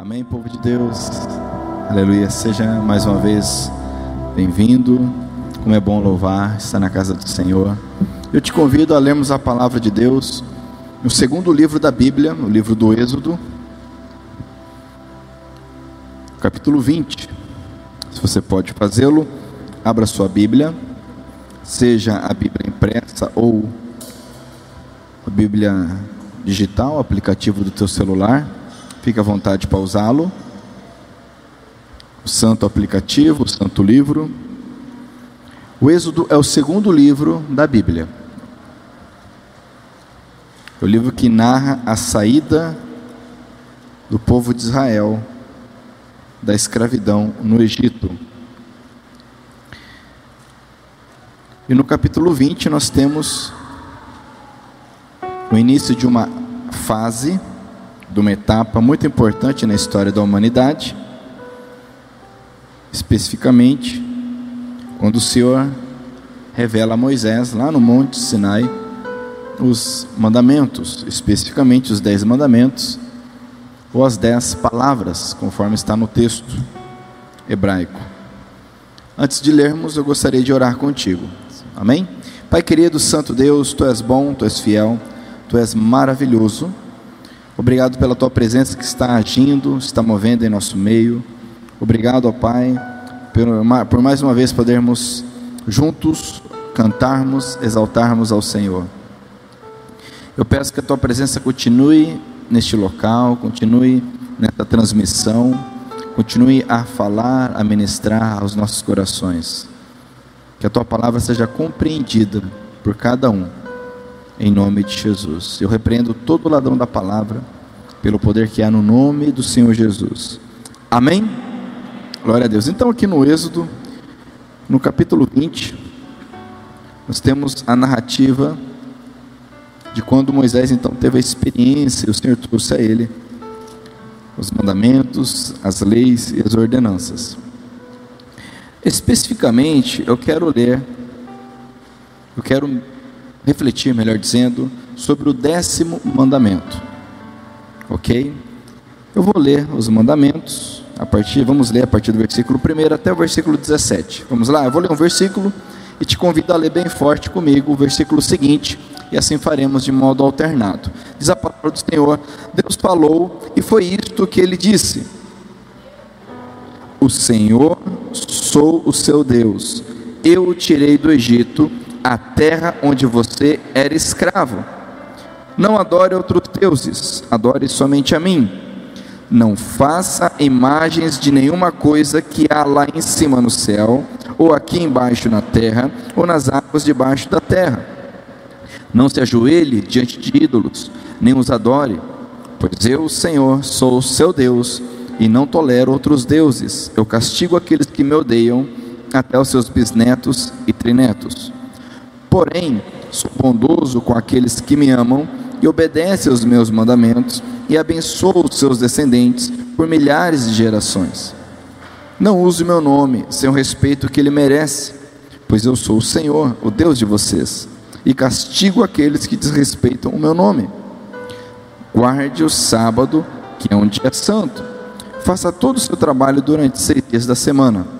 Amém, povo de Deus. Aleluia. Seja mais uma vez bem-vindo. Como é bom louvar, estar na casa do Senhor. Eu te convido a lermos a palavra de Deus no segundo livro da Bíblia, no livro do Êxodo, capítulo 20. Se você pode fazê-lo, abra sua Bíblia, seja a Bíblia impressa ou a Bíblia digital, aplicativo do teu celular. Fique à vontade para usá-lo. O santo aplicativo, o santo livro. O Êxodo é o segundo livro da Bíblia. É o livro que narra a saída do povo de Israel da escravidão no Egito. E no capítulo 20 nós temos o início de uma fase, de uma etapa muito importante na história da humanidade, especificamente quando o Senhor revela a Moisés, lá no Monte Sinai, os mandamentos, especificamente os dez mandamentos, ou as dez palavras, conforme está no texto hebraico. Antes de lermos, eu gostaria de orar contigo. Amém? Pai querido, Santo Deus, Tu és bom, Tu és fiel, Tu és maravilhoso. Obrigado pela Tua presença que está agindo, está movendo em nosso meio. Obrigado, ó Pai, por mais uma vez podermos juntos cantarmos, exaltarmos ao Senhor. Eu peço que a tua presença continue neste local, continue nessa transmissão, continue a falar, a ministrar aos nossos corações. Que a tua palavra seja compreendida por cada um, em nome de Jesus. Eu repreendo todo o ladrão da palavra, pelo poder que há no nome do Senhor Jesus. Amém? Glória a Deus. Então, aqui no Êxodo, no capítulo 20, nós temos a narrativa de quando Moisés então teve a experiência, o Senhor trouxe a ele os mandamentos, as leis e as ordenanças. Especificamente, eu quero ler, eu quero refletir, melhor dizendo, sobre o décimo mandamento. Ok? Eu vou ler os mandamentos a partir, vamos ler a partir do versículo 1 até o versículo 17. Vamos lá, eu vou ler um versículo e te convido a ler bem forte comigo o versículo seguinte, e assim faremos de modo alternado. Diz a palavra do Senhor: Deus falou, e foi isto que ele disse: O Senhor sou o seu Deus, eu o tirei do Egito, a terra onde você era escravo. Não adore outros deuses, adore somente a mim. Não faça imagens de nenhuma coisa que há lá em cima no céu, ou aqui embaixo na terra, ou nas águas debaixo da terra. Não se ajoelhe diante de ídolos, nem os adore, pois eu, Senhor, sou o seu Deus e não tolero outros deuses. Eu castigo aqueles que me odeiam, até os seus bisnetos e trinetos. Porém, sou bondoso com aqueles que me amam e obedecem aos meus mandamentos e abençoo os seus descendentes por milhares de gerações. Não use meu nome sem o respeito que ele merece, pois eu sou o Senhor, o Deus de vocês, e castigo aqueles que desrespeitam o meu nome. Guarde o sábado, que é um dia santo. Faça todo o seu trabalho durante seis dias da semana.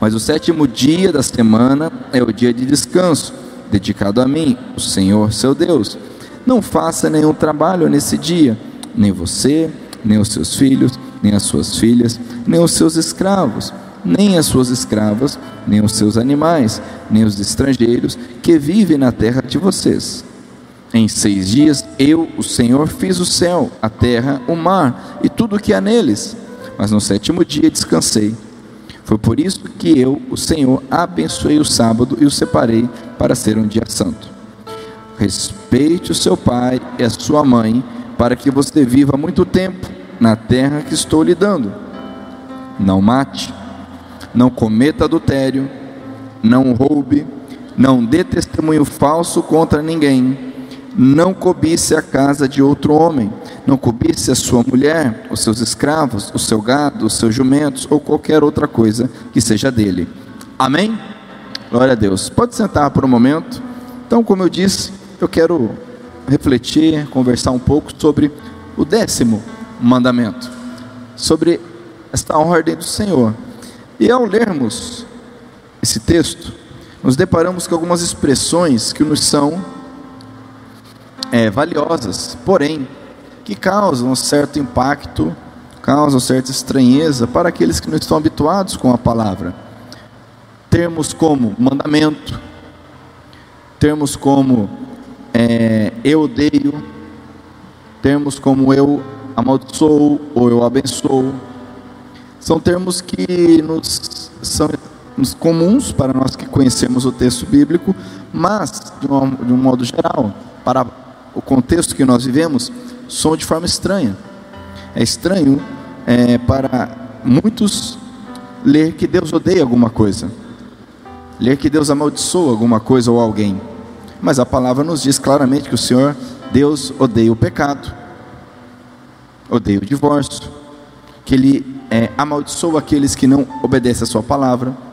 Mas o sétimo dia da semana é o dia de descanso, dedicado a mim, o Senhor seu Deus. Não faça nenhum trabalho nesse dia, nem você, nem os seus filhos, nem as suas filhas, nem os seus escravos, nem as suas escravas, nem os seus animais, nem os estrangeiros que vivem na terra de vocês. Em seis dias eu, o Senhor, fiz o céu, a terra, o mar e tudo o que há neles, mas no sétimo dia descansei. Foi por isso que eu, o Senhor, abençoei o sábado e o separei para ser um dia santo. Respeite o seu pai e a sua mãe, para que você viva muito tempo na terra que estou lhe dando. Não mate, não cometa adultério, não roube, não dê testemunho falso contra ninguém, não cobice a casa de outro homem, não cobice a sua mulher, os seus escravos, o seu gado, os seus jumentos ou qualquer outra coisa que seja dele. Amém? Glória a Deus. Pode sentar por um momento. Então, como eu disse, eu quero refletir, conversar um pouco sobre o décimo mandamento. sobre esta ordem do Senhor. E ao lermos esse texto, nos deparamos com algumas expressões que nos são é, valiosas, porém, que causam certo impacto, causam certa estranheza para aqueles que não estão habituados com a palavra. Termos como mandamento, termos como é, eu odeio, termos como eu amaldiçoo ou eu abençoo, são termos que nos são comuns para nós que conhecemos o texto bíblico, mas de um, de um modo geral, para o contexto que nós vivemos, são de forma estranha. É estranho é, para muitos ler que Deus odeia alguma coisa, ler que Deus amaldiçoa alguma coisa ou alguém. Mas a palavra nos diz claramente que o Senhor, Deus, odeia o pecado, odeia o divórcio, que Ele é, amaldiçoa aqueles que não obedecem a Sua palavra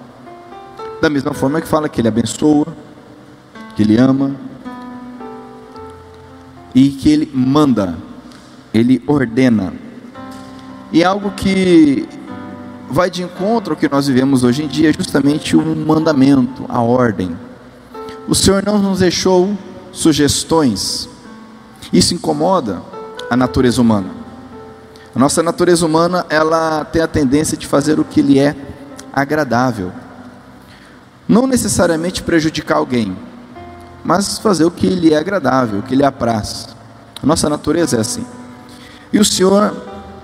da mesma forma que fala que ele abençoa, que ele ama e que ele manda, ele ordena. E algo que vai de encontro ao que nós vivemos hoje em dia, é justamente o mandamento, a ordem. O Senhor não nos deixou sugestões. Isso incomoda a natureza humana. A nossa natureza humana, ela tem a tendência de fazer o que lhe é agradável. Não necessariamente prejudicar alguém, mas fazer o que lhe é agradável, o que lhe apraz. A nossa natureza é assim. E o Senhor,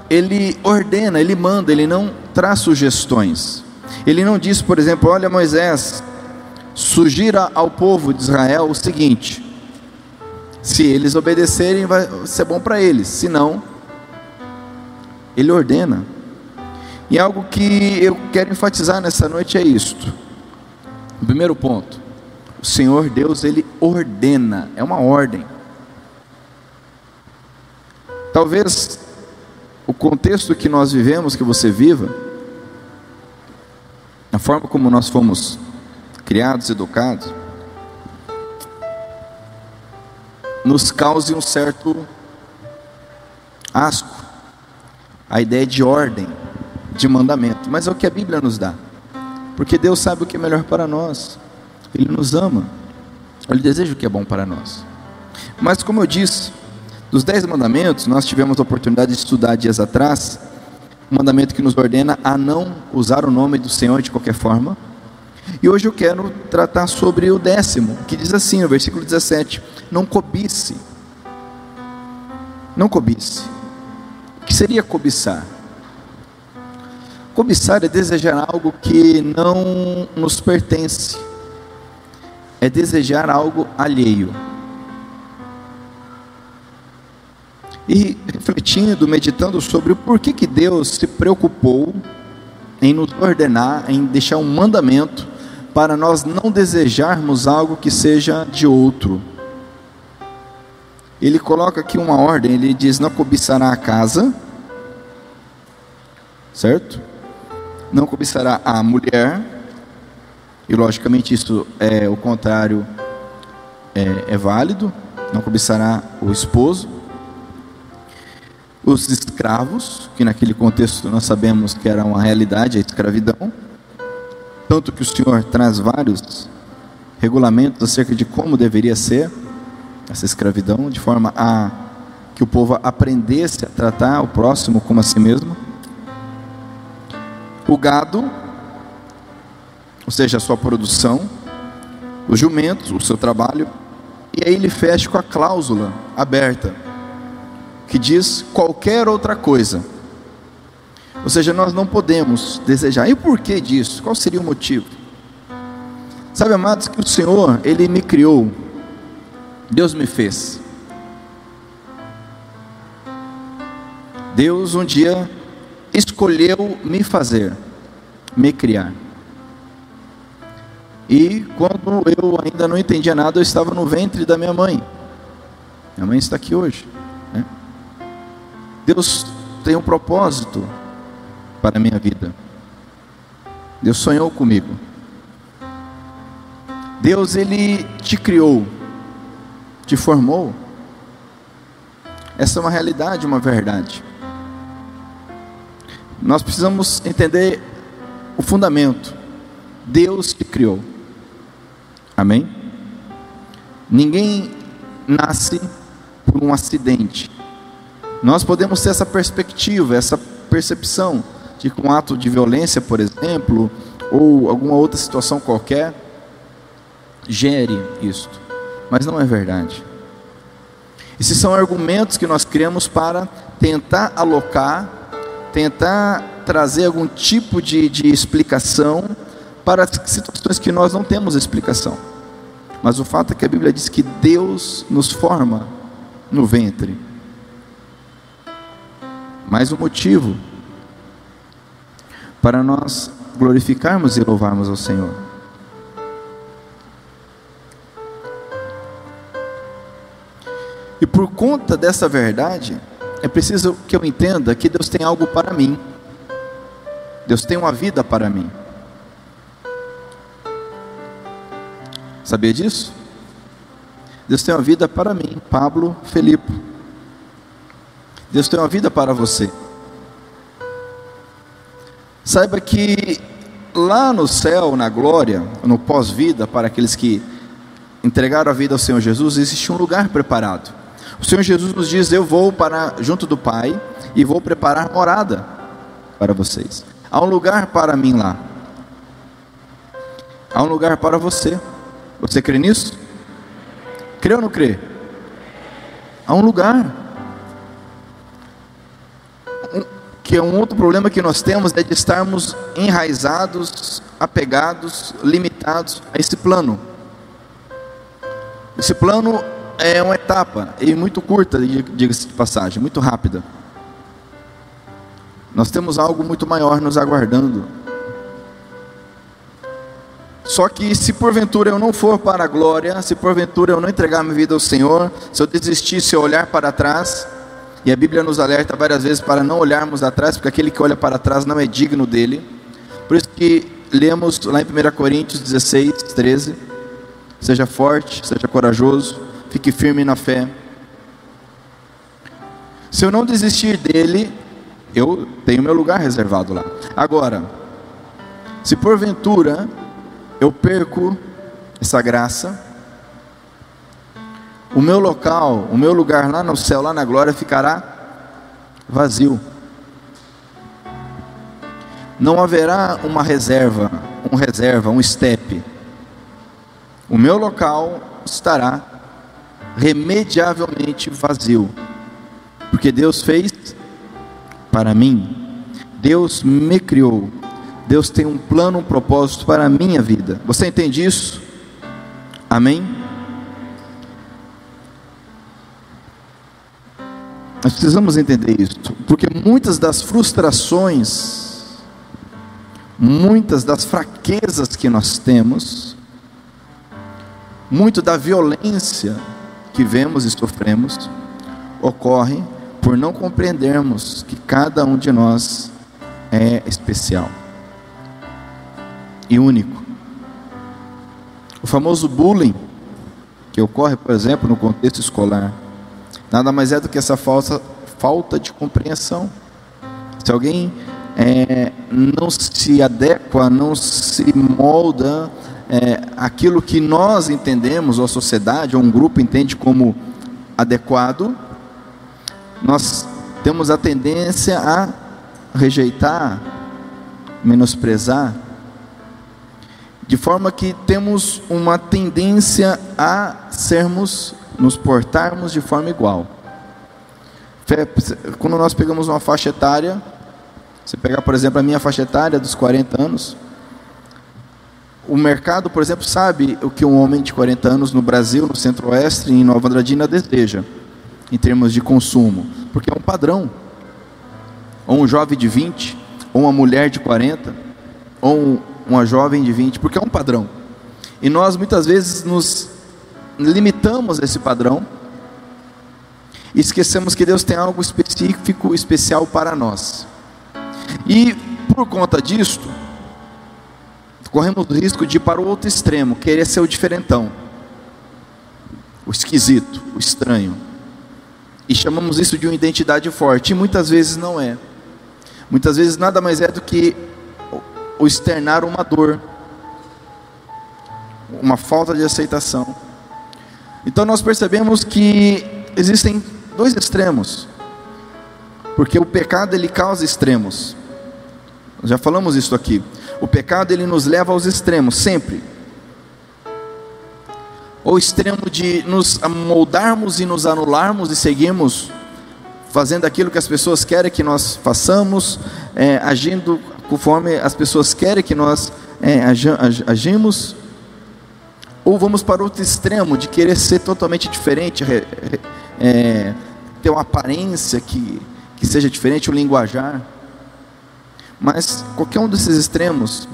ele ordena, ele manda, ele não traz sugestões. Ele não diz, por exemplo, olha Moisés, sugira ao povo de Israel o seguinte: se eles obedecerem, vai ser bom para eles, se não, ele ordena. E algo que eu quero enfatizar nessa noite é isto. O primeiro ponto, o Senhor Deus, ele ordena, é uma ordem. Talvez o contexto que nós vivemos, que você viva, a forma como nós fomos criados, educados, nos cause um certo asco, a ideia de ordem, de mandamento, mas é o que a Bíblia nos dá. Porque Deus sabe o que é melhor para nós. Ele nos ama. Ele deseja o que é bom para nós. Mas como eu disse, dos dez mandamentos, nós tivemos a oportunidade de estudar dias atrás, um mandamento que nos ordena a não usar o nome do Senhor de qualquer forma. E hoje eu quero tratar sobre o décimo, que diz assim, no versículo 17: Não cobice. Não cobice. O que seria cobiçar? Cobiçar é desejar algo que não nos pertence, é desejar algo alheio. E refletindo, meditando sobre o porquê que Deus se preocupou em nos ordenar, em deixar um mandamento para nós não desejarmos algo que seja de outro. Ele coloca aqui uma ordem, ele diz: não cobiçará a casa, certo? não cobiçará a mulher, e logicamente isso é o contrário, é, é válido, não cobiçará o esposo, os escravos, que naquele contexto nós sabemos que era uma realidade, a escravidão, tanto que o Senhor traz vários regulamentos acerca de como deveria ser essa escravidão, de forma a que o povo aprendesse a tratar o próximo como a si mesmo. O gado, ou seja, a sua produção, os jumentos, o seu trabalho, e aí ele fecha com a cláusula aberta, que diz qualquer outra coisa. Ou seja, nós não podemos desejar. E o porquê disso? Qual seria o motivo? Sabe, amados, que o Senhor, Ele me criou, Deus me fez. Deus um dia escolheu me fazer, me criar. E quando eu ainda não entendia nada, eu estava no ventre da minha mãe. Minha mãe está aqui hoje. Né? Deus tem um propósito para a minha vida. Deus sonhou comigo. Deus, Ele te criou, te formou. Essa é uma realidade, uma verdade. nós precisamos entender o fundamento. Deus te criou. Amém? Ninguém nasce por um acidente. Nós podemos ter essa perspectiva, essa percepção de que um ato de violência, por exemplo, ou alguma outra situação qualquer, gere isto. Mas não é verdade. Esses são argumentos que nós criamos para tentar alocar, tentar trazer algum tipo de, de explicação para situações que nós não temos explicação. Mas o fato é que a Bíblia diz que Deus nos forma no ventre. Mais um motivo para nós glorificarmos e louvarmos ao Senhor. E por conta dessa verdade, é preciso que eu entenda que Deus tem algo para mim. Deus tem uma vida para mim. Sabia disso? Deus tem uma vida para mim, Pablo Felipe. Deus tem uma vida para você. Saiba que lá no céu, na glória, no pós-vida, para aqueles que entregaram a vida ao Senhor Jesus, existe um lugar preparado. O Senhor Jesus nos diz: Eu vou para junto do Pai e vou preparar morada para vocês. Há um lugar para mim lá. Há um lugar para você. Você crê nisso? Crê ou não crê? Há um lugar. Que é um outro problema que nós temos é de estarmos enraizados, apegados, limitados a esse plano. Esse plano é uma etapa e muito curta, diga-se de passagem, muito rápida. Nós temos algo muito maior nos aguardando. Só que se porventura eu não for para a glória, se porventura eu não entregar minha vida ao Senhor, se eu desistir, se eu olhar para trás, e a Bíblia nos alerta várias vezes para não olharmos atrás, porque aquele que olha para trás não é digno dele. Por isso que lemos lá em 1 Coríntios 16, 13: Seja forte, seja corajoso, fique firme na fé. Se eu não desistir dele, eu tenho meu lugar reservado lá. Agora, se porventura eu perco essa graça, o meu local, o meu lugar lá no céu, lá na glória, ficará vazio. Não haverá uma reserva, um reserva, um estepe. O meu local estará remediavelmente vazio, porque Deus fez para mim. Deus me criou Deus tem um plano, um propósito para a minha vida. Você entende isso? Amém? Nós precisamos entender isso, porque muitas das frustrações, muitas das fraquezas que nós temos, muito da violência que vemos e sofremos, ocorre por não compreendermos que cada um de nós é especial e único. O famoso bullying, que ocorre, por exemplo, no contexto escolar, nada mais é do que essa falsa, falta de compreensão. Se alguém é, não se adequa, não se molda é, aquilo que nós entendemos, ou a sociedade, ou um grupo entende como adequado, nós temos a tendência a rejeitar, menosprezar, de forma que temos uma tendência a sermos, nos portarmos de forma igual. Quando nós pegamos uma faixa etária, você pegar, por exemplo, a minha faixa etária dos 40 anos, o mercado, por exemplo, sabe o que um homem de 40 anos no Brasil, no Centro-Oeste e em Nova Andradina deseja, em termos de consumo, porque é um padrão. Ou um jovem de 20, ou uma mulher de 40, ou um, uma jovem de 20, porque é um padrão. E nós muitas vezes nos limitamos a esse padrão e esquecemos que Deus tem algo específico, especial para nós. E por conta disto, corremos o risco de ir para o outro extremo, querer ser o diferentão, o esquisito, o estranho. E chamamos isso de uma identidade forte, e muitas vezes não é. Muitas vezes nada mais é do que o externar uma dor, uma falta de aceitação. Então nós percebemos que existem dois extremos, porque o pecado ele causa extremos. Já falamos isso aqui. O pecado ele nos leva aos extremos sempre. O extremo de nos moldarmos e nos anularmos e seguirmos fazendo aquilo que as pessoas querem que nós façamos, é, agindo conforme as pessoas querem que nós é, agimos, ou vamos para outro extremo de querer ser totalmente diferente, é, ter uma aparência que, que seja diferente, o linguajar. Mas qualquer um desses extremos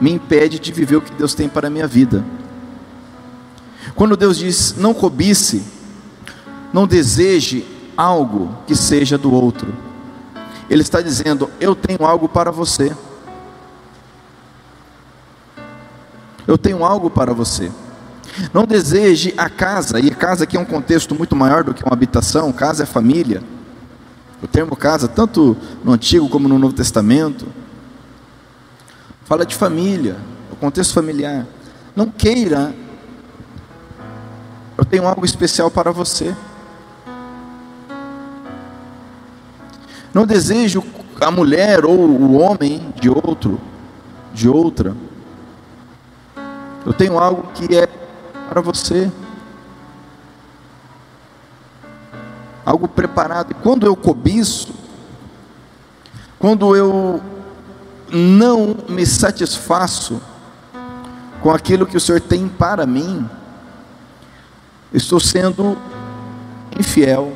me impede de viver o que Deus tem para a minha vida. Quando Deus diz não cobice, não deseje algo que seja do outro, Ele está dizendo: eu tenho algo para você. Eu tenho algo para você. Não deseje a casa, e casa aqui é um contexto muito maior do que uma habitação, casa é família. O termo casa, tanto no Antigo como no Novo Testamento, fala de família, o contexto familiar. Não queira, eu tenho algo especial para você. Não desejo a mulher ou o homem de outro, de outra. Eu tenho algo que é para você. algo preparado. E quando eu cobiço, quando eu não me satisfaço com aquilo que o Senhor tem para mim, estou sendo infiel.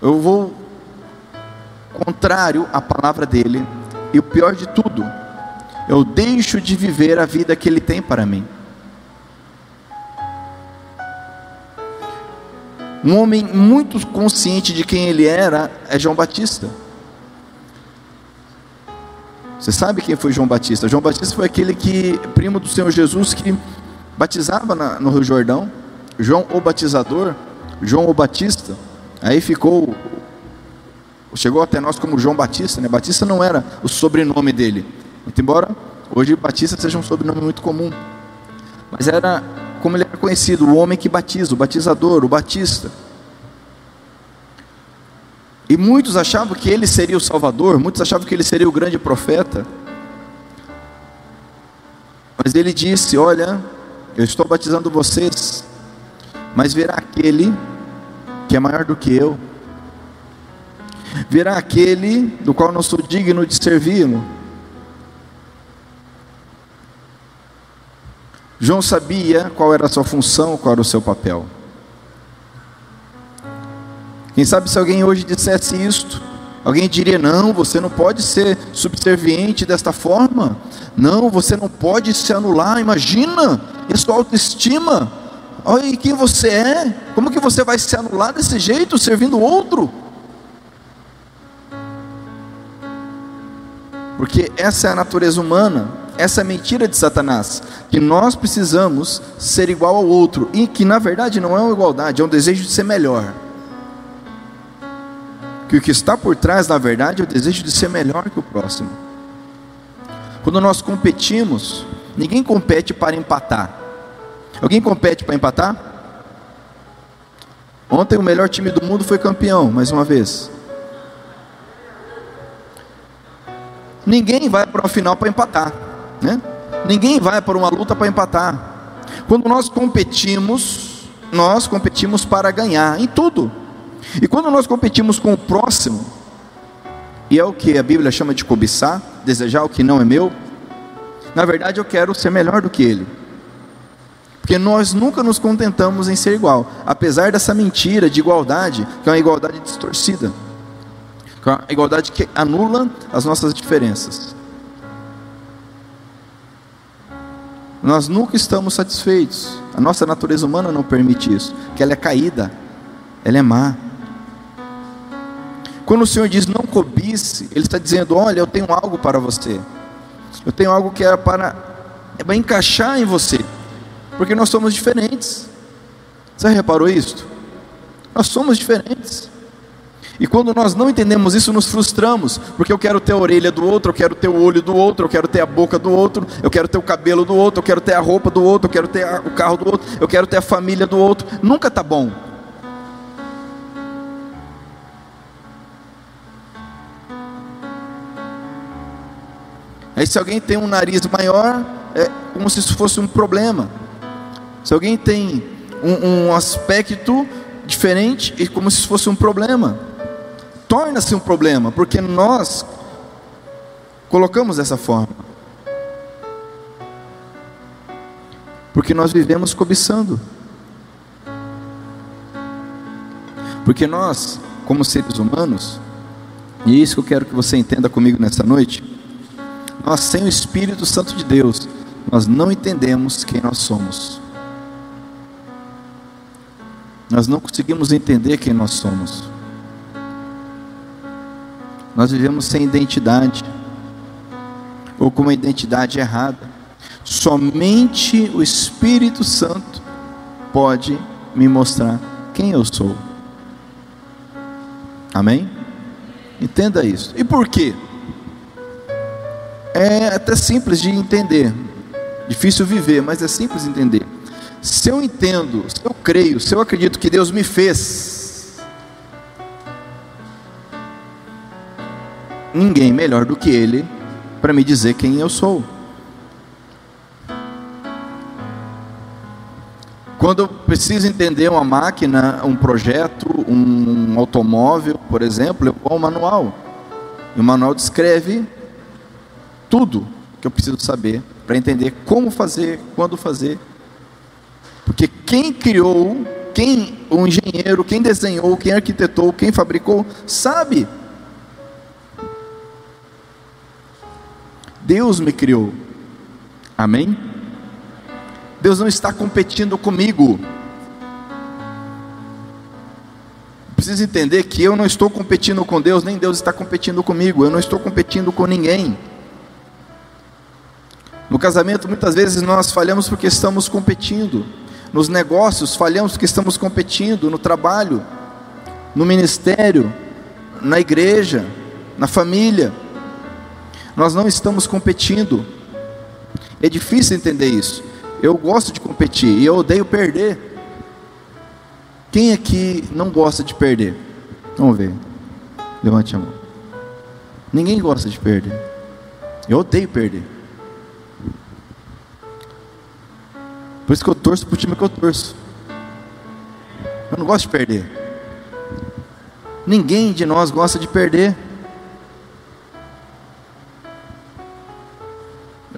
Eu vou contrário à palavra dele, e o pior de tudo, eu deixo de viver a vida que ele tem para mim. Um homem muito consciente de quem ele era é João Batista. Você sabe quem foi João Batista? João Batista foi aquele que, primo do Senhor Jesus, que batizava na, no Rio Jordão. João o Batizador, João o Batista. Aí ficou, chegou até nós como João Batista, né? Batista não era o sobrenome dele. Muito embora hoje Batista seja um sobrenome muito comum. Mas era como ele era conhecido, o homem que batiza, o batizador, o batista. E muitos achavam que ele seria o Salvador, muitos achavam que ele seria o grande profeta. Mas ele disse: Olha, eu estou batizando vocês, mas virá aquele que é maior do que eu, virá aquele do qual não sou digno de servi-lo João sabia qual era a sua função, qual era o seu papel. Quem sabe se alguém hoje dissesse isto, alguém diria: não, você não pode ser subserviente desta forma, não, você não pode se anular. Imagina, e sua autoestima, olha quem você é, como que você vai se anular desse jeito, servindo outro? Porque essa é a natureza humana, essa mentira de Satanás, que nós precisamos ser igual ao outro, e que na verdade não é uma igualdade, é um desejo de ser melhor. Que o que está por trás, na verdade, é o desejo de ser melhor que o próximo. Quando nós competimos, ninguém compete para empatar. Alguém compete para empatar? Ontem o melhor time do mundo foi campeão, mais uma vez. Ninguém vai para o final para empatar. Né? Ninguém vai para uma luta para empatar. Quando nós competimos, nós competimos para ganhar em tudo. E quando nós competimos com o próximo, e é o que a Bíblia chama de cobiçar, desejar o que não é meu, na verdade eu quero ser melhor do que ele. Porque nós nunca nos contentamos em ser igual, apesar dessa mentira de igualdade, que é uma igualdade distorcida, uma igualdade que anula as nossas diferenças. Nós nunca estamos satisfeitos. A nossa natureza humana não permite isso, que ela é caída, ela é má. Quando o Senhor diz não cobice, Ele está dizendo: Olha, eu tenho algo para você. Eu tenho algo que é para, é para encaixar em você, porque nós somos diferentes. Você reparou isso? Nós somos diferentes. E quando nós não entendemos isso, nos frustramos, porque eu quero ter a orelha do outro, eu quero ter o olho do outro, eu quero ter a boca do outro, eu quero ter o cabelo do outro, eu quero ter a roupa do outro, eu quero ter o carro do outro, eu quero ter a família do outro. Nunca está bom. Aí se alguém tem um nariz maior, é como se isso fosse um problema. Se alguém tem um, um aspecto diferente, é como se fosse um problema. Torna-se um problema, porque nós colocamos dessa forma. Porque nós vivemos cobiçando. Porque nós, como seres humanos, e é isso que eu quero que você entenda comigo nessa noite, nós, sem o Espírito Santo de Deus, nós não entendemos quem nós somos. Nós não conseguimos entender quem nós somos. Nós vivemos sem identidade, ou com uma identidade errada. Somente o Espírito Santo pode me mostrar quem eu sou. Amém? Entenda isso. E por quê? é até simples de entender. Difícil viver, mas é simples de entender. Se eu entendo, se eu creio, se eu acredito que Deus me fez, ninguém melhor do que Ele para me dizer quem eu sou. Quando eu preciso entender uma máquina, um projeto, um automóvel, por exemplo, eu vou ao manual. E o manual descreve tudo que eu preciso saber para entender como fazer, quando fazer. Porque quem criou, quem o engenheiro, quem desenhou, quem arquitetou, quem fabricou, sabe. Deus me criou. Amém? Deus não está competindo comigo. Preciso entender que eu não estou competindo com Deus, nem Deus está competindo comigo. Eu não estou competindo com ninguém. No casamento, muitas vezes nós falhamos porque estamos competindo. Nos negócios, falhamos porque estamos competindo. No trabalho, no ministério, na igreja, na família. Nós não estamos competindo. É difícil entender isso. Eu gosto de competir e eu odeio perder. Quem aqui não gosta de perder? Vamos ver. Levante a mão. Ninguém gosta de perder. Eu odeio perder. Por isso que eu torço para o time que eu torço. Eu não gosto de perder. Ninguém de nós gosta de perder.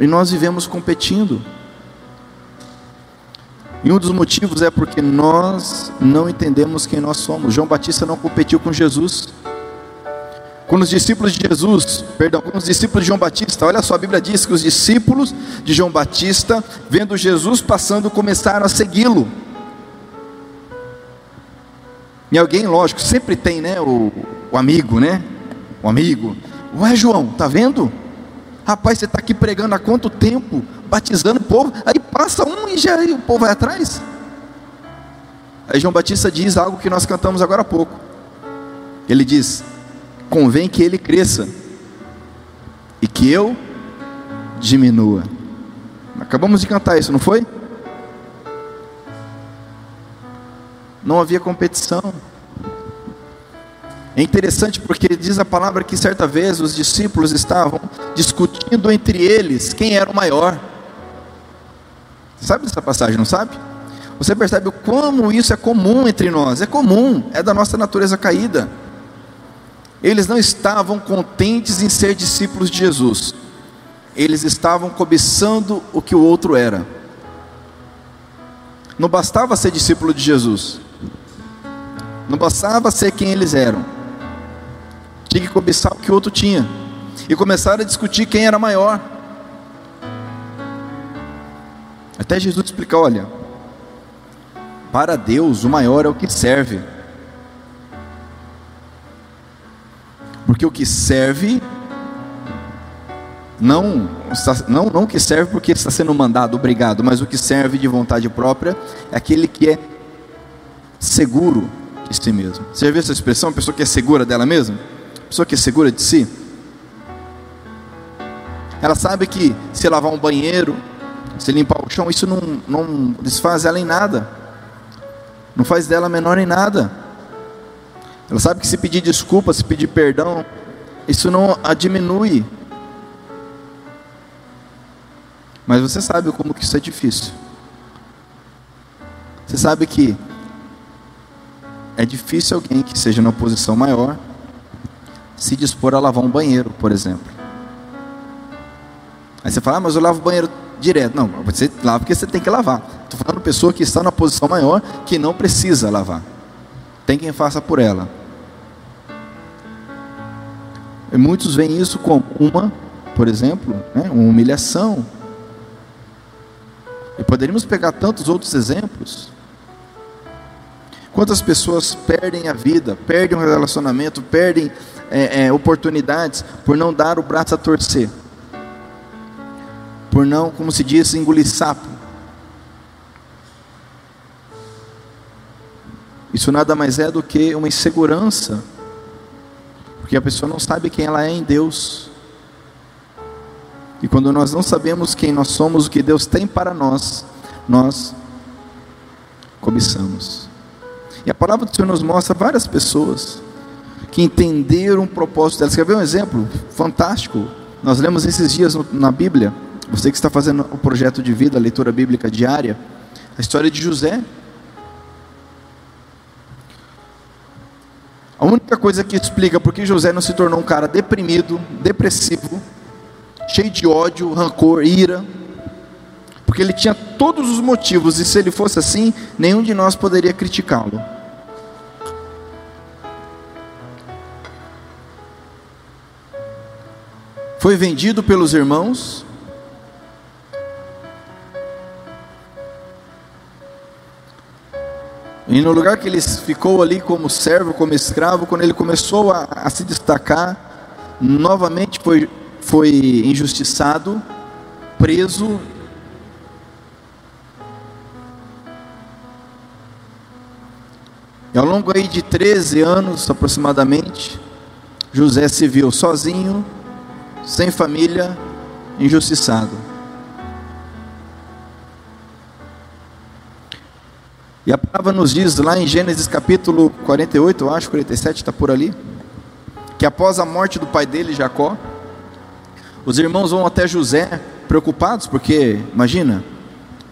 E nós vivemos competindo. E um dos motivos é porque nós não entendemos quem nós somos. João Batista não competiu com Jesus. Quando os discípulos de Jesus, perdão, quando os discípulos de João Batista, olha só, a Bíblia diz que os discípulos de João Batista, vendo Jesus passando, começaram a segui-lo. E alguém, lógico, sempre tem, né, o, o amigo, né? O amigo. Ué, João, tá vendo? Rapaz, você está aqui pregando há quanto tempo? Batizando o povo. Aí passa um e já o povo vai atrás. Aí João Batista diz algo que nós cantamos agora há pouco. Ele diz: convém que ele cresça e que eu diminua. Acabamos de cantar isso, não foi? Não havia competição. É interessante porque diz a palavra que certa vez os discípulos estavam discutindo entre eles quem era o maior. Sabe dessa passagem, não sabe? Você percebe como isso é comum entre nós? É comum, é da nossa natureza caída. Eles não estavam contentes em ser discípulos de Jesus, eles estavam cobiçando o que o outro era. Não bastava ser discípulo de Jesus, não bastava ser quem eles eram, tinha que cobiçar o que o outro tinha, e começaram a discutir quem era maior. Até Jesus explicar: olha, para Deus o maior é o que serve. Porque o que serve não, não, não que serve porque está sendo mandado, obrigado, mas o que serve de vontade própria é aquele que é seguro, de si mesmo. Você já viu essa expressão? A pessoa que é segura dela mesma? Pessoa que é segura de si? Ela sabe que se lavar um banheiro, se limpar o chão, isso não, não desfaz ela em nada. Não faz dela menor em nada. Ela sabe que se pedir desculpa, se pedir perdão, isso não a diminui. Mas você sabe como que isso é difícil. Você sabe que é difícil alguém que seja numa posição maior se dispor a lavar um banheiro, por exemplo. Aí você fala, ah, mas eu lavo o banheiro direto. Não, você lava porque você tem que lavar. Estou falando de pessoa que está na posição maior que não precisa lavar. Tem quem faça por ela. E muitos veem isso como uma, por exemplo, né, uma humilhação. E poderíamos pegar tantos outros exemplos. Quantas pessoas perdem a vida, perdem o relacionamento, perdem é, é, oportunidades por não dar o braço a torcer, por não, como se diz, engolir sapo. Isso nada mais é do que uma insegurança, porque a pessoa não sabe quem ela é em Deus. E quando nós não sabemos quem nós somos, o que Deus tem para nós, nós cobiçamos. E a palavra do Senhor nos mostra várias pessoas que entenderam o propósito delas. Quer ver um exemplo fantástico? Nós lemos esses dias na Bíblia, você que está fazendo o projeto de vida, a leitura bíblica diária, a história de José. A única coisa que explica por que José não se tornou um cara deprimido, depressivo, cheio de ódio, rancor, ira, porque ele tinha todos os motivos, e se ele fosse assim, nenhum de nós poderia criticá-lo. Foi vendido pelos irmãos, E no lugar que ele ficou ali como servo, como escravo, quando ele começou a, a se destacar, novamente foi, foi injustiçado, preso. E ao longo aí de 13 anos aproximadamente, José se viu sozinho, sem família, injustiçado. E a palavra nos diz lá em Gênesis capítulo 48, eu acho, 47, está por ali, que após a morte do pai dele, Jacó, os irmãos vão até José preocupados, porque, imagina,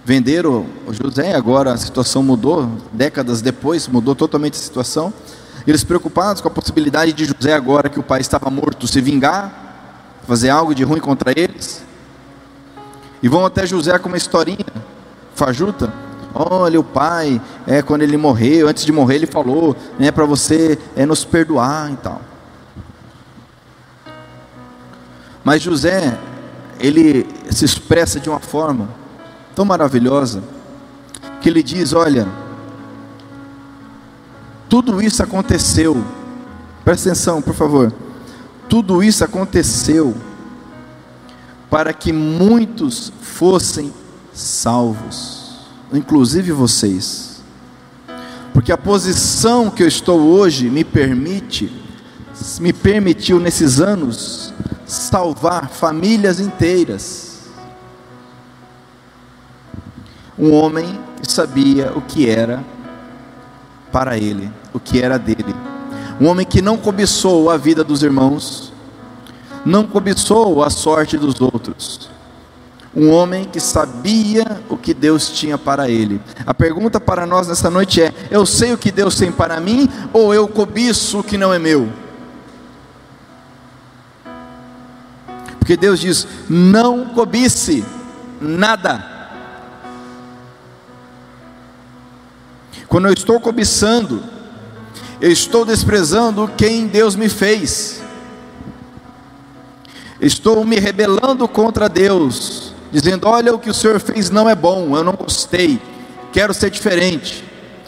venderam o José, agora a situação mudou, décadas depois mudou totalmente a situação. Eles preocupados com a possibilidade de José, agora que o pai estava morto, se vingar, fazer algo de ruim contra eles. E vão até José com uma historinha fajuta. Olha, o pai, é quando ele morreu, antes de morrer, ele falou, né, para você é nos perdoar e tal. Mas José, ele se expressa de uma forma tão maravilhosa, que ele diz: Olha, tudo isso aconteceu, presta atenção, por favor, tudo isso aconteceu para que muitos fossem salvos, inclusive vocês, porque a posição que eu estou hoje me permite, me permitiu nesses anos salvar famílias inteiras um homem que sabia o que era para ele, o que era dele. Um homem que não cobiçou a vida dos irmãos, não cobiçou a sorte dos outros. Um homem que sabia o que Deus tinha para ele. A pergunta para nós nessa noite é: eu sei o que Deus tem para mim ou eu cobiço o que não é meu? Porque Deus diz: não cobice nada Quando eu estou cobiçando, eu estou desprezando quem Deus me fez. Estou me rebelando contra Deus, dizendo: Olha, o que o Senhor fez não é bom, eu não gostei, quero ser diferente,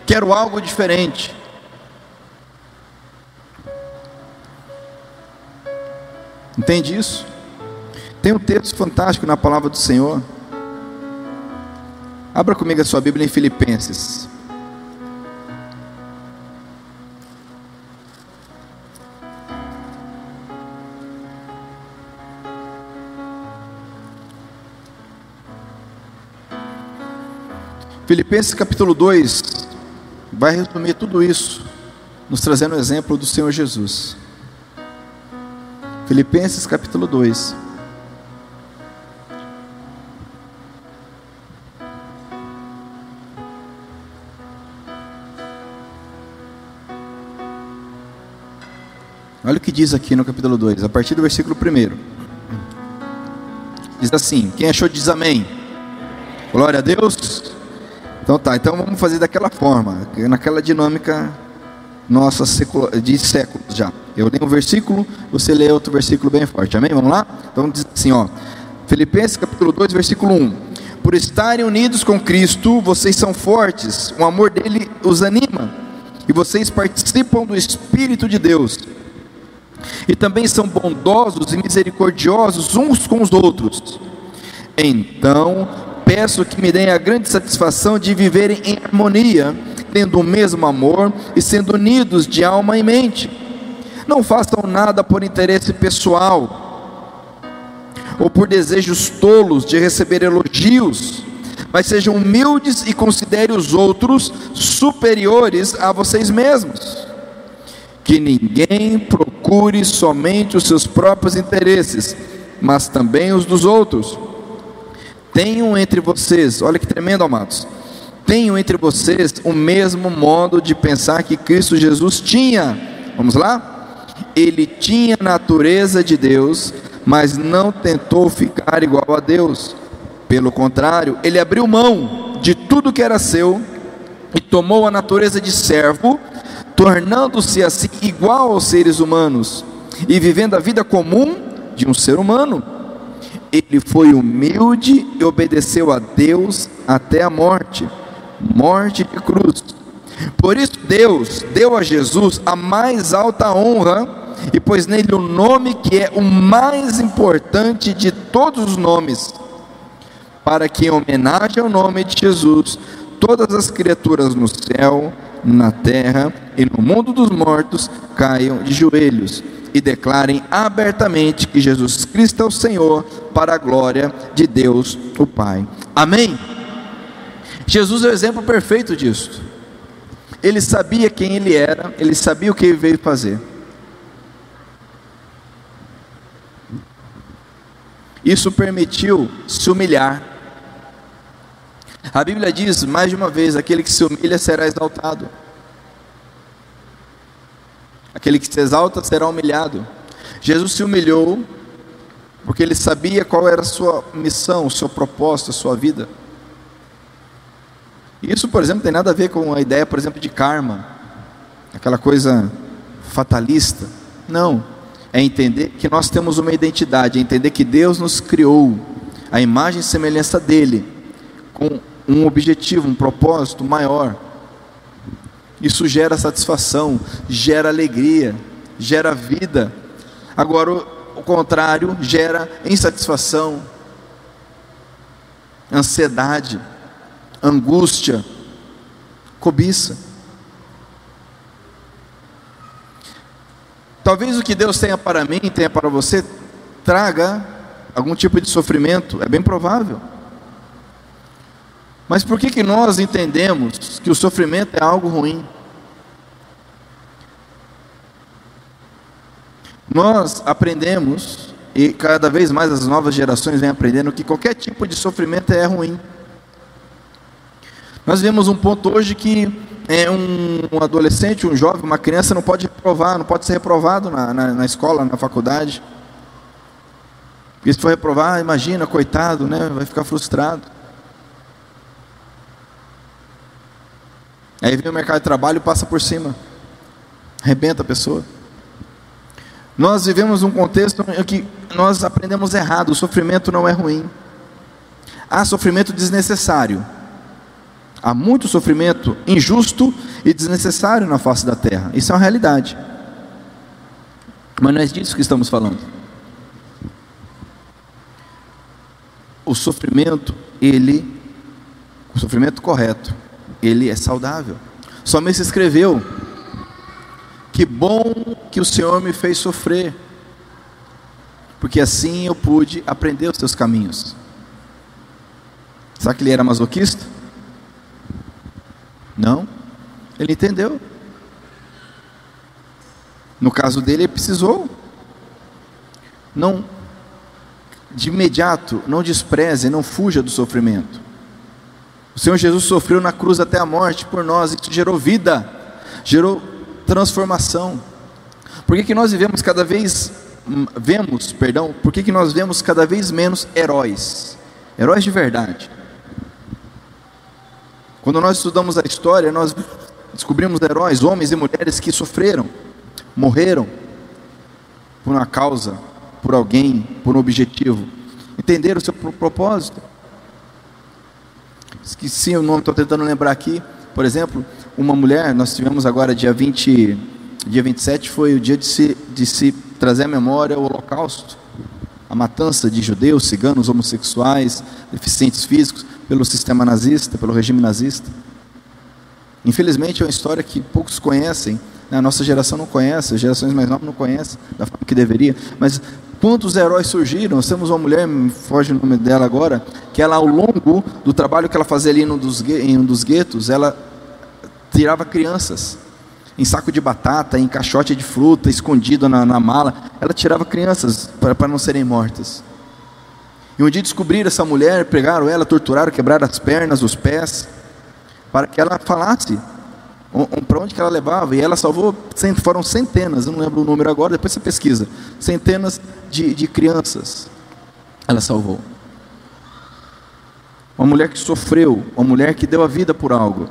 quero algo diferente. Entende isso? Tem um texto fantástico na palavra do Senhor. Abra comigo a sua Bíblia em Filipenses. Filipenses capítulo 2 vai resumir tudo isso, nos trazendo o exemplo do Senhor Jesus. Filipenses capítulo 2. Olha o que diz aqui no capítulo 2, a partir do versículo 1. Diz assim: Quem achou diz amém. Glória a Deus. Então tá, então vamos fazer daquela forma, naquela dinâmica nossa de séculos já. Eu leio um versículo, você lê outro versículo bem forte. Amém? Vamos lá? Então diz assim, ó. Filipenses capítulo 2, versículo 1. Por estarem unidos com Cristo, vocês são fortes, o amor dele os anima, e vocês participam do Espírito de Deus e também são bondosos e misericordiosos uns com os outros. Então, peço que me deem a grande satisfação de viverem em harmonia, tendo o mesmo amor e sendo unidos de alma e mente. Não façam nada por interesse pessoal ou por desejos tolos de receber elogios, mas sejam humildes e considerem os outros superiores a vocês mesmos. Que ninguém procure somente os seus próprios interesses, mas também os dos outros. Tenham entre vocês, olha que tremendo, amados. Tenham entre vocês o mesmo modo de pensar que Cristo Jesus tinha. Vamos lá? Ele tinha a natureza de Deus, mas não tentou ficar igual a Deus. Pelo contrário, ele abriu mão de tudo que era seu e tomou a natureza de servo tornando-se assim igual aos seres humanos e vivendo a vida comum de um ser humano. Ele foi humilde e obedeceu a Deus até a morte morte de cruz. Por isso, Deus deu a Jesus a mais alta honra e pôs nele o nome que é o mais importante de todos os nomes, para que, em homenagem ao nome de Jesus, todas as criaturas no céu, na terra e no mundo dos mortos caiam de joelhos e declarem abertamente que Jesus Cristo é o Senhor, para a glória de Deus o Pai. Amém? Jesus é o exemplo perfeito disso. Ele sabia quem ele era, ele sabia o que ele veio fazer. Isso permitiu se humilhar a Bíblia diz mais de uma vez: aquele que se humilha será exaltado, aquele que se exalta será humilhado. Jesus se humilhou porque ele sabia qual era a sua missão, o seu propósito, a sua vida. Isso, por exemplo, tem nada a ver com a ideia, por exemplo, de karma, aquela coisa fatalista. Não, é entender que nós temos uma identidade, é entender que Deus nos criou a imagem e semelhança dele, com um objetivo, um propósito maior. Isso gera satisfação, gera alegria, gera vida. Agora, o contrário gera insatisfação, ansiedade, angústia, cobiça. Talvez o que Deus tenha para mim, tenha para você, traga algum tipo de sofrimento, é bem provável. Mas por que, que nós entendemos que o sofrimento é algo ruim? Nós aprendemos, e cada vez mais as novas gerações vêm aprendendo, que qualquer tipo de sofrimento é ruim. Nós vemos um ponto hoje que é um, um adolescente, um jovem, uma criança não pode reprovar, não pode ser reprovado na, na, na escola, na faculdade. Porque se for reprovar, imagina, coitado, né, vai ficar frustrado. Aí vem o mercado de trabalho e passa por cima, arrebenta a pessoa. Nós vivemos um contexto em que nós aprendemos errado, o sofrimento não é ruim. Há sofrimento desnecessário. Há muito sofrimento injusto e desnecessário na face da terra. Isso é uma realidade. Mas não é disso que estamos falando. O sofrimento, ele, o sofrimento correto, ele é saudável. Somente escreveu: Que bom que o Senhor me fez sofrer, porque assim eu pude aprender os seus caminhos. Será que ele era masoquista? Ele entendeu. No caso dele, ele precisou. Não, de imediato, não despreze, não fuja do sofrimento. O Senhor Jesus sofreu na cruz até a morte por nós, isso gerou vida, gerou transformação. Por que, que nós vivemos cada vez, vemos, perdão, por que, que nós vemos cada vez menos heróis? Heróis de verdade. Quando nós estudamos a história, nós descobrimos heróis, homens e mulheres que sofreram, morreram por uma causa, por alguém, por um objetivo. Entenderam o seu propósito. Esqueci o nome, estou tentando lembrar aqui. Por exemplo, uma mulher, nós tivemos agora dia 20, dia 27 foi o dia de se, de se trazer à memória o holocausto, a matança de judeus, ciganos, homossexuais, deficientes físicos pelo sistema nazista, pelo regime nazista. Infelizmente é uma história que poucos conhecem, né? a nossa geração não conhece, as gerações mais novas não conhecem da forma que deveria, mas quantos heróis surgiram? Nós temos uma mulher, foge o nome dela agora, que ela ao longo do trabalho que ela fazia ali em um dos guetos, ela tirava crianças em saco de batata, em caixote de fruta, escondido na, na mala, ela tirava crianças para, para não serem mortas. E um dia descobriram essa mulher, pegaram ela, torturaram, quebraram as pernas, os pés, para que ela falasse para onde que ela levava. E ela salvou, foram centenas, eu não lembro o número agora, depois você pesquisa, centenas de, de crianças. Ela salvou. Uma mulher que sofreu, uma mulher que deu a vida por algo,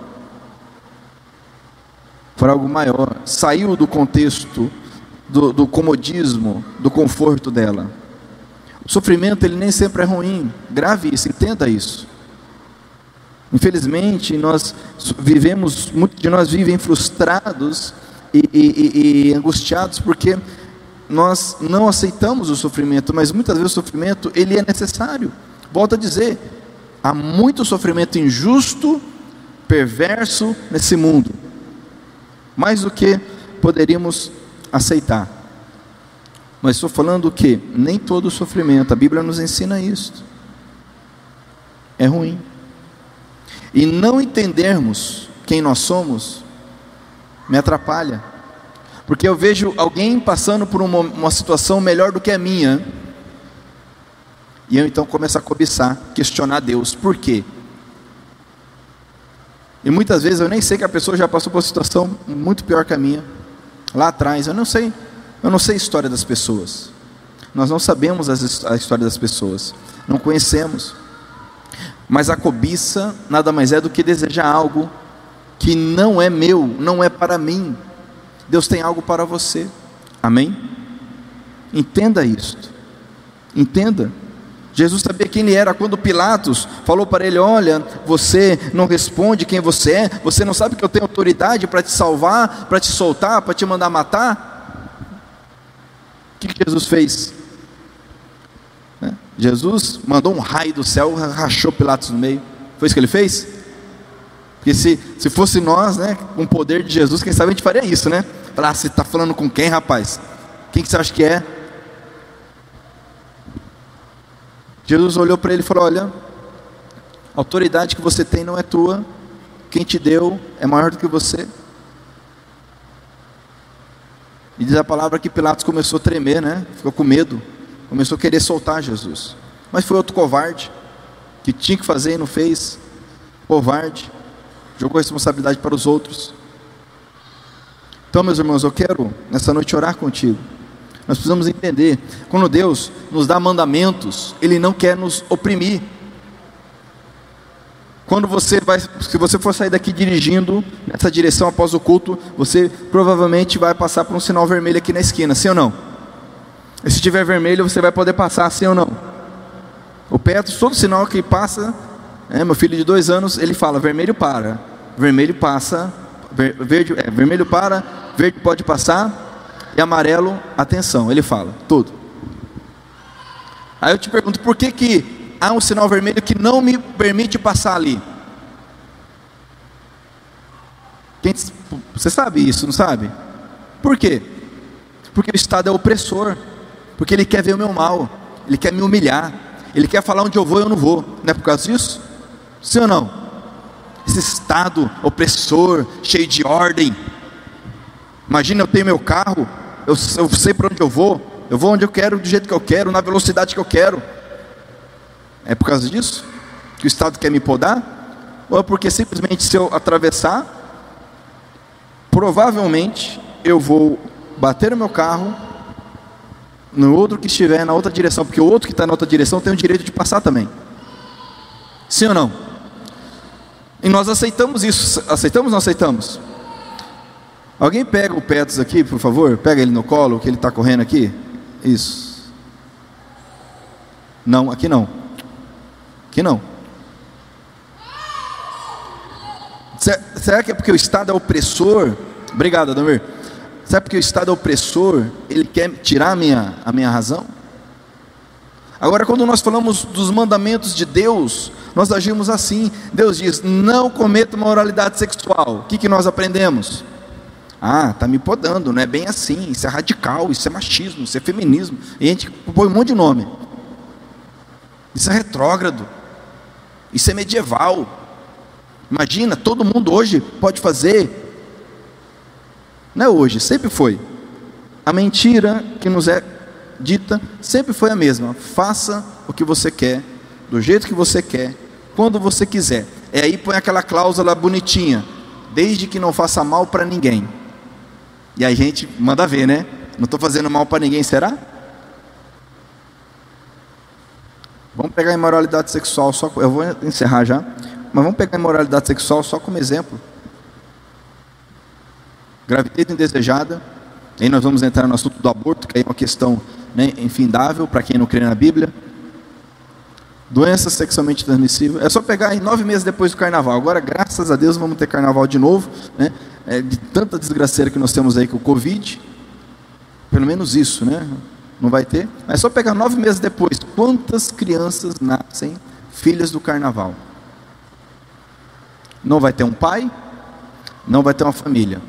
por algo maior, saiu do contexto do, do comodismo, do conforto dela. O sofrimento ele nem sempre é ruim. Grave isso, entenda isso. Infelizmente, nós vivemos, muitos de nós vivem frustrados e, e, e, angustiados porque nós não aceitamos o sofrimento, mas muitas vezes o sofrimento ele é necessário. Volto a dizer, há muito sofrimento injusto, perverso nesse mundo, mais do que poderíamos aceitar. Mas estou falando que nem todo sofrimento, a Bíblia nos ensina isso, é ruim. E não entendermos quem nós somos me atrapalha. Porque eu vejo alguém passando por uma, uma situação melhor do que a minha, e eu então começo a cobiçar, questionar Deus. Por quê? E muitas vezes eu nem sei que a pessoa já passou por uma situação muito pior que a minha, lá atrás, eu não sei. Eu não sei a história das pessoas. Nós não sabemos a história das pessoas. Não conhecemos. Mas a cobiça nada mais é do que desejar algo que não é meu, não é para mim. Deus tem algo para você. Amém? Entenda isto. Entenda. Jesus sabia quem ele era quando Pilatos falou para ele: Olha, você não responde quem você é, você não sabe que eu tenho autoridade para te salvar, para te soltar, para te mandar matar que Jesus fez? Né? Jesus mandou um raio do céu, rachou Pilatos no meio. Foi isso que ele fez? Porque se, se fosse nós, né, com o poder de Jesus, quem sabe a gente faria isso, né? Falar, ah, você está falando com quem, rapaz? Quem que você acha que é? Jesus olhou para ele e falou: Olha, a autoridade que você tem não é tua, quem te deu é maior do que você. E diz a palavra que Pilatos começou a tremer, né? Ficou com medo. Começou a querer soltar Jesus. Mas foi outro covarde, que tinha que fazer e não fez. Covarde. Jogou a responsabilidade para os outros. Então, meus irmãos, eu quero nessa noite orar contigo. Nós precisamos entender, quando Deus nos dá mandamentos, Ele não quer nos oprimir. Quando você vai, se você for sair daqui dirigindo nessa direção após o culto, você provavelmente vai passar por um sinal vermelho aqui na esquina, sim ou não? E se tiver vermelho, você vai poder passar, sim ou não? O Petro, todo sinal que passa, é, meu filho de dois anos, ele fala: vermelho para, vermelho passa, verde, é, vermelho para, verde pode passar, e amarelo, atenção. Ele fala, tudo. Aí eu te pergunto, por que que há um sinal vermelho que não me permite passar ali. Quem, você sabe isso, não sabe? Por quê? Porque o Estado é opressor, porque ele quer ver o meu mal, ele quer me humilhar, ele quer falar onde eu vou e eu não vou. Não é por causa disso? Sim ou não? Esse estado opressor, cheio de ordem. Imagina eu tenho meu carro, eu, eu sei para onde eu vou, eu vou onde eu quero, do jeito que eu quero, na velocidade que eu quero. É por causa disso que o Estado quer me podar? Ou é porque simplesmente se eu atravessar, provavelmente eu vou bater o meu carro no outro que estiver na outra direção, porque o outro que está na outra direção tem o direito de passar também. Sim ou não? E nós aceitamos isso. Aceitamos ou não aceitamos? Alguém pega o Petros aqui, por favor? Pega ele no colo, que ele está correndo aqui. Isso. Não, aqui não. Aqui não. Será que é porque o Estado é opressor? Obrigado, Adamir. Será porque o Estado é opressor? Ele quer tirar a minha, a minha razão? Agora, quando nós falamos dos mandamentos de Deus, nós agimos assim. Deus diz: não cometa uma moralidade sexual. O que, que nós aprendemos? Ah, tá me podando, não é bem assim. Isso é radical, isso é machismo, isso é feminismo. E a gente põe um monte de nome. Isso é retrógrado. Isso é medieval. Imagina, todo mundo hoje pode fazer. Não é hoje, sempre foi. A mentira que nos é dita sempre foi a mesma. Faça o que você quer, do jeito que você quer, quando você quiser. É aí põe aquela cláusula bonitinha, desde que não faça mal para ninguém. E a gente manda ver, né? Não estou fazendo mal para ninguém, será? Vamos pegar a imoralidade sexual só. Eu vou encerrar já. Mas vamos pegar a imoralidade sexual só como exemplo. Gravidez indesejada. Aí nós vamos entrar no assunto do aborto, que é uma questão né, infindável para quem não crê na Bíblia. Doença sexualmente transmissível. É só pegar aí nove meses depois do carnaval. Agora, graças a Deus, vamos ter carnaval de novo. Né? É, de tanta desgraceira que nós temos aí com o Covid. Pelo menos isso, né? Não vai ter. É só pegar nove meses depois. Quantas crianças nascem filhas do carnaval? Não vai ter um pai, não vai ter uma família.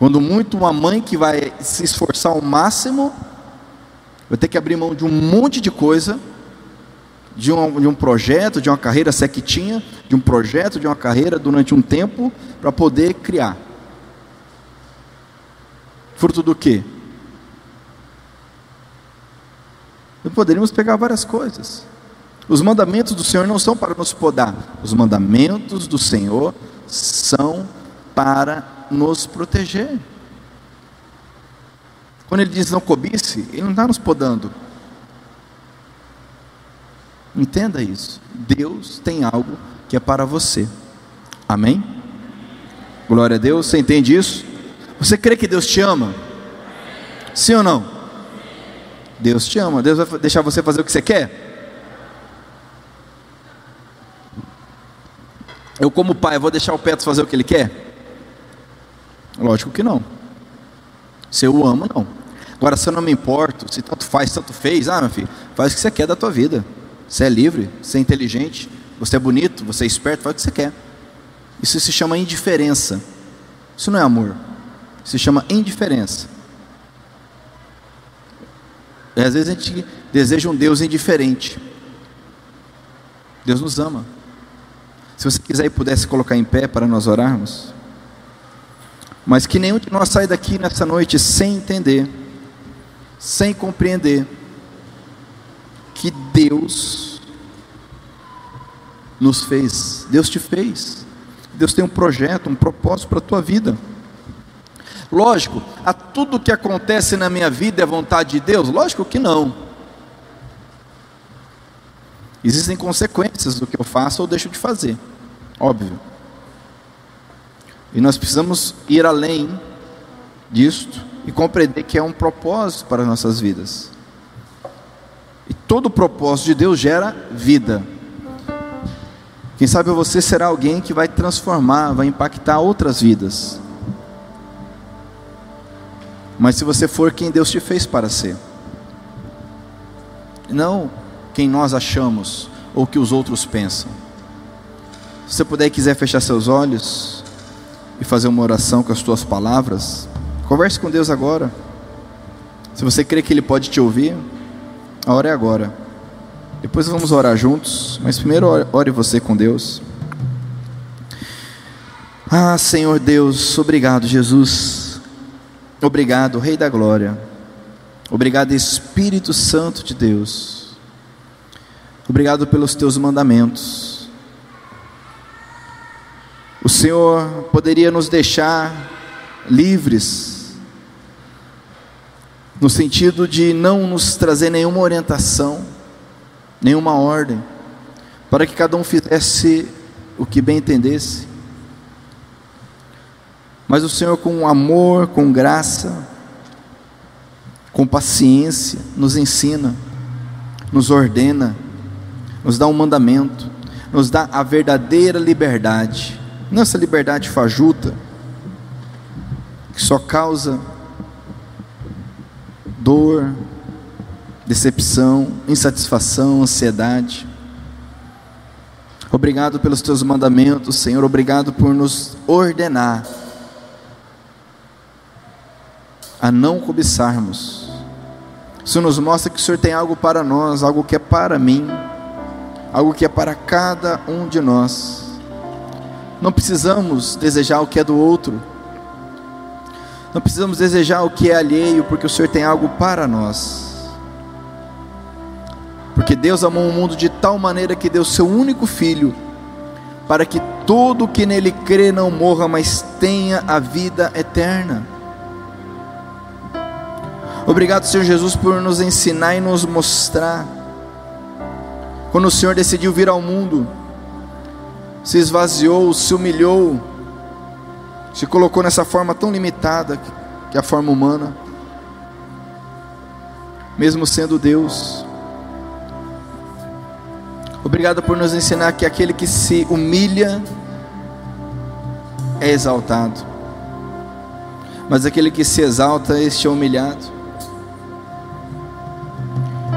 Quando muito, uma mãe que vai se esforçar ao máximo, vai ter que abrir mão de um monte de coisa, de um, de um projeto, de uma carreira sequitinha, de um projeto, de uma carreira durante um tempo, para poder criar. Fruto do quê? E poderíamos pegar várias coisas. Os mandamentos do Senhor não são para nos podar, os mandamentos do Senhor são para nos proteger. Quando ele diz não cobice, ele não está nos podando. Entenda isso. Deus tem algo que é para você. Amém? Glória a Deus. Você entende isso? Você crê que Deus te ama? Sim ou não? Deus te ama. Deus vai deixar você fazer o que você quer? Eu, como pai, vou deixar o Petro fazer o que ele quer? Lógico que não. Se eu o amo, não. Agora, se eu não me importo, se tanto faz, tanto fez, ah, meu filho, faz o que você quer da tua vida. Você é livre, você é inteligente, você é bonito, você é esperto, faz o que você quer. Isso se chama indiferença. Isso não é amor. Isso se chama indiferença. E às vezes a gente deseja um Deus indiferente. Deus nos ama. Se você quiser e pudesse colocar em pé para nós orarmos. Mas que nenhum de nós saia daqui nessa noite sem entender, sem compreender que Deus nos fez, Deus te fez. Deus tem um projeto, um propósito para a tua vida. Lógico, a tudo que acontece na minha vida é vontade de Deus? Lógico que não. Existem consequências do que eu faço ou deixo de fazer, óbvio. E nós precisamos ir além disto e compreender que é um propósito para as nossas vidas. E todo propósito de Deus gera vida. Quem sabe você será alguém que vai transformar, vai impactar outras vidas. Mas se você for quem Deus te fez para ser, não quem nós achamos ou que os outros pensam. Se você puder e quiser fechar seus olhos e fazer uma oração com as tuas palavras, converse com Deus agora. Se você crê que Ele pode te ouvir, a hora é agora. Depois vamos orar juntos, mas primeiro ore você com Deus. Ah, Senhor Deus, obrigado, Jesus. Obrigado, Rei da Glória. Obrigado, Espírito Santo de Deus. Obrigado pelos teus mandamentos. O Senhor poderia nos deixar livres, no sentido de não nos trazer nenhuma orientação, nenhuma ordem, para que cada um fizesse o que bem entendesse. Mas o Senhor, com amor, com graça, com paciência, nos ensina, nos ordena, nos dá um mandamento, nos dá a verdadeira liberdade, não essa liberdade fajuta, que só causa dor, decepção, insatisfação, ansiedade. Obrigado pelos teus mandamentos, Senhor. Obrigado por nos ordenar a não cobiçarmos. Isso nos mostra que o Senhor tem algo para nós, algo que é para mim, algo que é para cada um de nós. Não precisamos desejar o que é do outro, não precisamos desejar o que é alheio, porque o Senhor tem algo para nós. Porque Deus amou o mundo de tal maneira que deu seu único filho, para que todo que nele crê não morra, mas tenha a vida eterna. Obrigado, Senhor Jesus, por nos ensinar e nos mostrar. Quando o Senhor decidiu vir ao mundo, se esvaziou, se humilhou, se colocou nessa forma tão limitada que é a forma humana, mesmo sendo Deus. Obrigado por nos ensinar que aquele que se humilha é exaltado, mas aquele que se exalta, este é humilhado.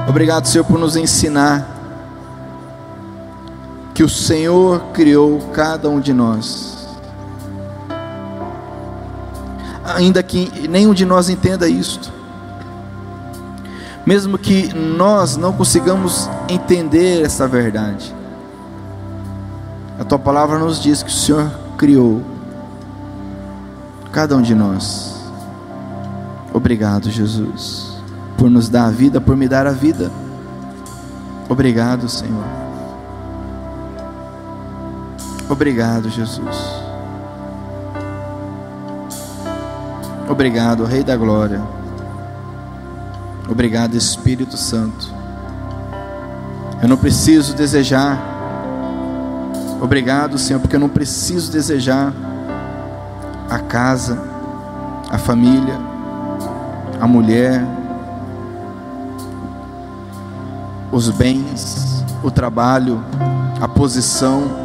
Obrigado, Senhor, por nos ensinar que o Senhor criou cada um de nós. Ainda que nenhum de nós entenda isto, mesmo que nós não consigamos entender essa verdade, a tua palavra nos diz que o Senhor criou cada um de nós. Obrigado, Jesus por nos dar a vida, por me dar a vida. Obrigado, Senhor. Obrigado, Jesus. Obrigado, Rei da Glória. Obrigado, Espírito Santo. Eu não preciso desejar. Obrigado, Senhor, porque eu não preciso desejar a casa, a família, a mulher, os bens, o trabalho, a posição,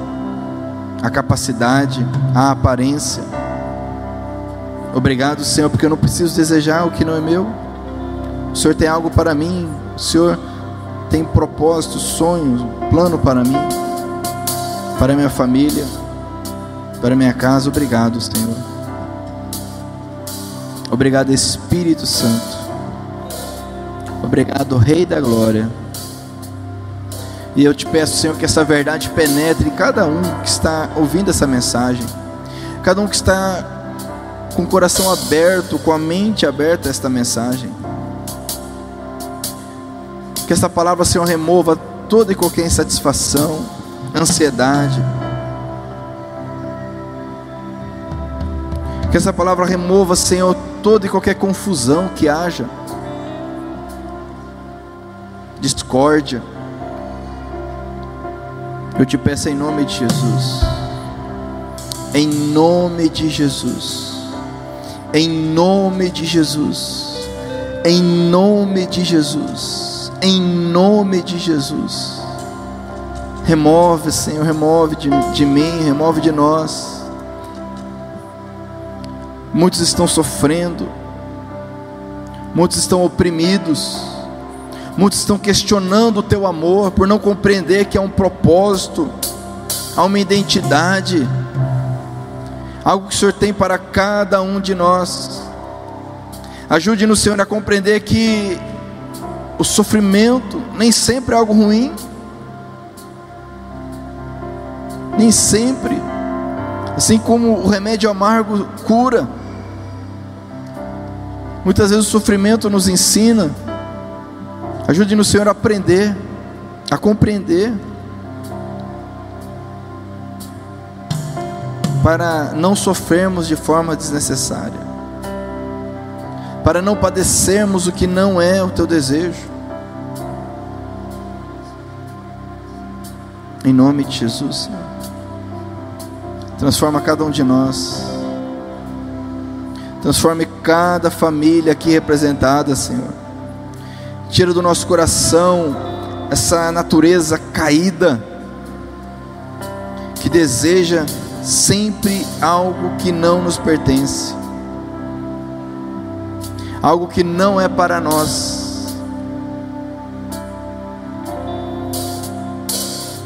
a capacidade, a aparência. Obrigado, Senhor, porque eu não preciso desejar o que não é meu. O Senhor tem algo para mim. O Senhor tem propósitos, sonhos, plano para mim, para minha família, para minha casa. Obrigado, Senhor. Obrigado, Espírito Santo. Obrigado, Rei da Glória. E eu te peço, Senhor, que essa verdade penetre cada um que está ouvindo essa mensagem, cada um que está com o coração aberto, com a mente aberta a esta mensagem. Que essa palavra, Senhor, remova toda e qualquer insatisfação, ansiedade. Que essa palavra remova, Senhor, toda e qualquer confusão que haja, discórdia eu te peço em nome de Jesus. Em nome de Jesus. Em nome de Jesus. Em nome de Jesus. Em nome de Jesus. Remove, Senhor, remove de, de mim, remove de nós. Muitos estão sofrendo, muitos estão oprimidos Muitos estão questionando o teu amor por não compreender que há um propósito, há uma identidade, algo que o Senhor tem para cada um de nós. Ajude-nos, Senhor, a compreender que o sofrimento nem sempre é algo ruim, nem sempre Assim como o remédio amargo cura, muitas vezes o sofrimento nos ensina. Ajude-nos, Senhor, a aprender, a compreender, para não sofrermos de forma desnecessária, para não padecermos o que não é o teu desejo. Em nome de Jesus, Senhor. Transforma cada um de nós. Transforme cada família aqui representada, Senhor. Tira do nosso coração essa natureza caída que deseja sempre algo que não nos pertence, algo que não é para nós.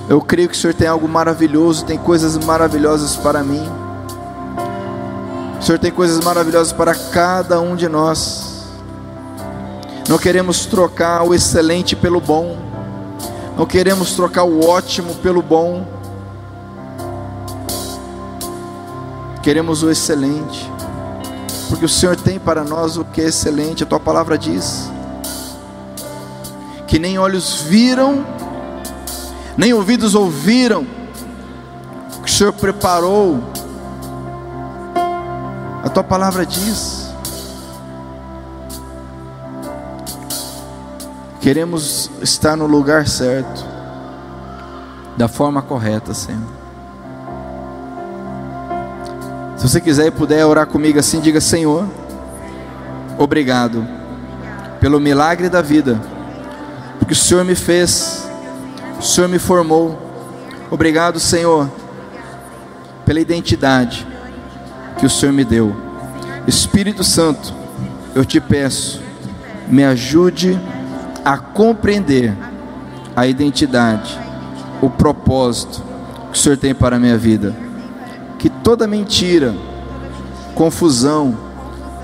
Eu creio que o Senhor tem algo maravilhoso, tem coisas maravilhosas para mim. O Senhor tem coisas maravilhosas para cada um de nós. Não queremos trocar o excelente pelo bom. Não queremos trocar o ótimo pelo bom. Queremos o excelente. Porque o Senhor tem para nós o que é excelente, a tua palavra diz. Que nem olhos viram, nem ouvidos ouviram, que o Senhor preparou. A tua palavra diz. Queremos estar no lugar certo, da forma correta, Senhor. Se você quiser e puder orar comigo assim, diga: Senhor, obrigado pelo milagre da vida, porque o Senhor me fez, o Senhor me formou. Obrigado, Senhor, pela identidade que o Senhor me deu. Espírito Santo, eu te peço, me ajude a compreender a identidade, o propósito que o Senhor tem para a minha vida. Que toda mentira, confusão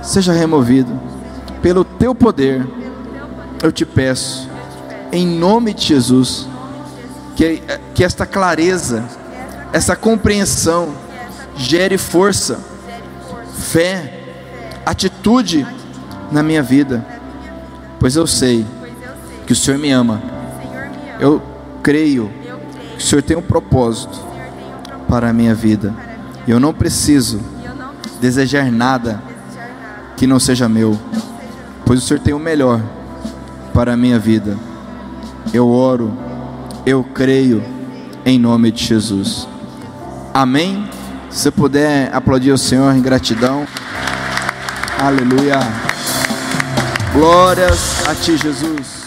seja removido pelo teu poder. Eu te peço, em nome de Jesus, que, que esta clareza, essa compreensão gere força, fé, atitude na minha vida, pois eu sei que o Senhor me ama. Eu creio que o Senhor tem um propósito para a minha vida. Eu não preciso desejar nada que não seja meu, pois o Senhor tem o melhor para a minha vida. Eu oro, eu creio em nome de Jesus. Amém. Se puder aplaudir o Senhor em gratidão. Aleluia. Glórias a ti, Jesus.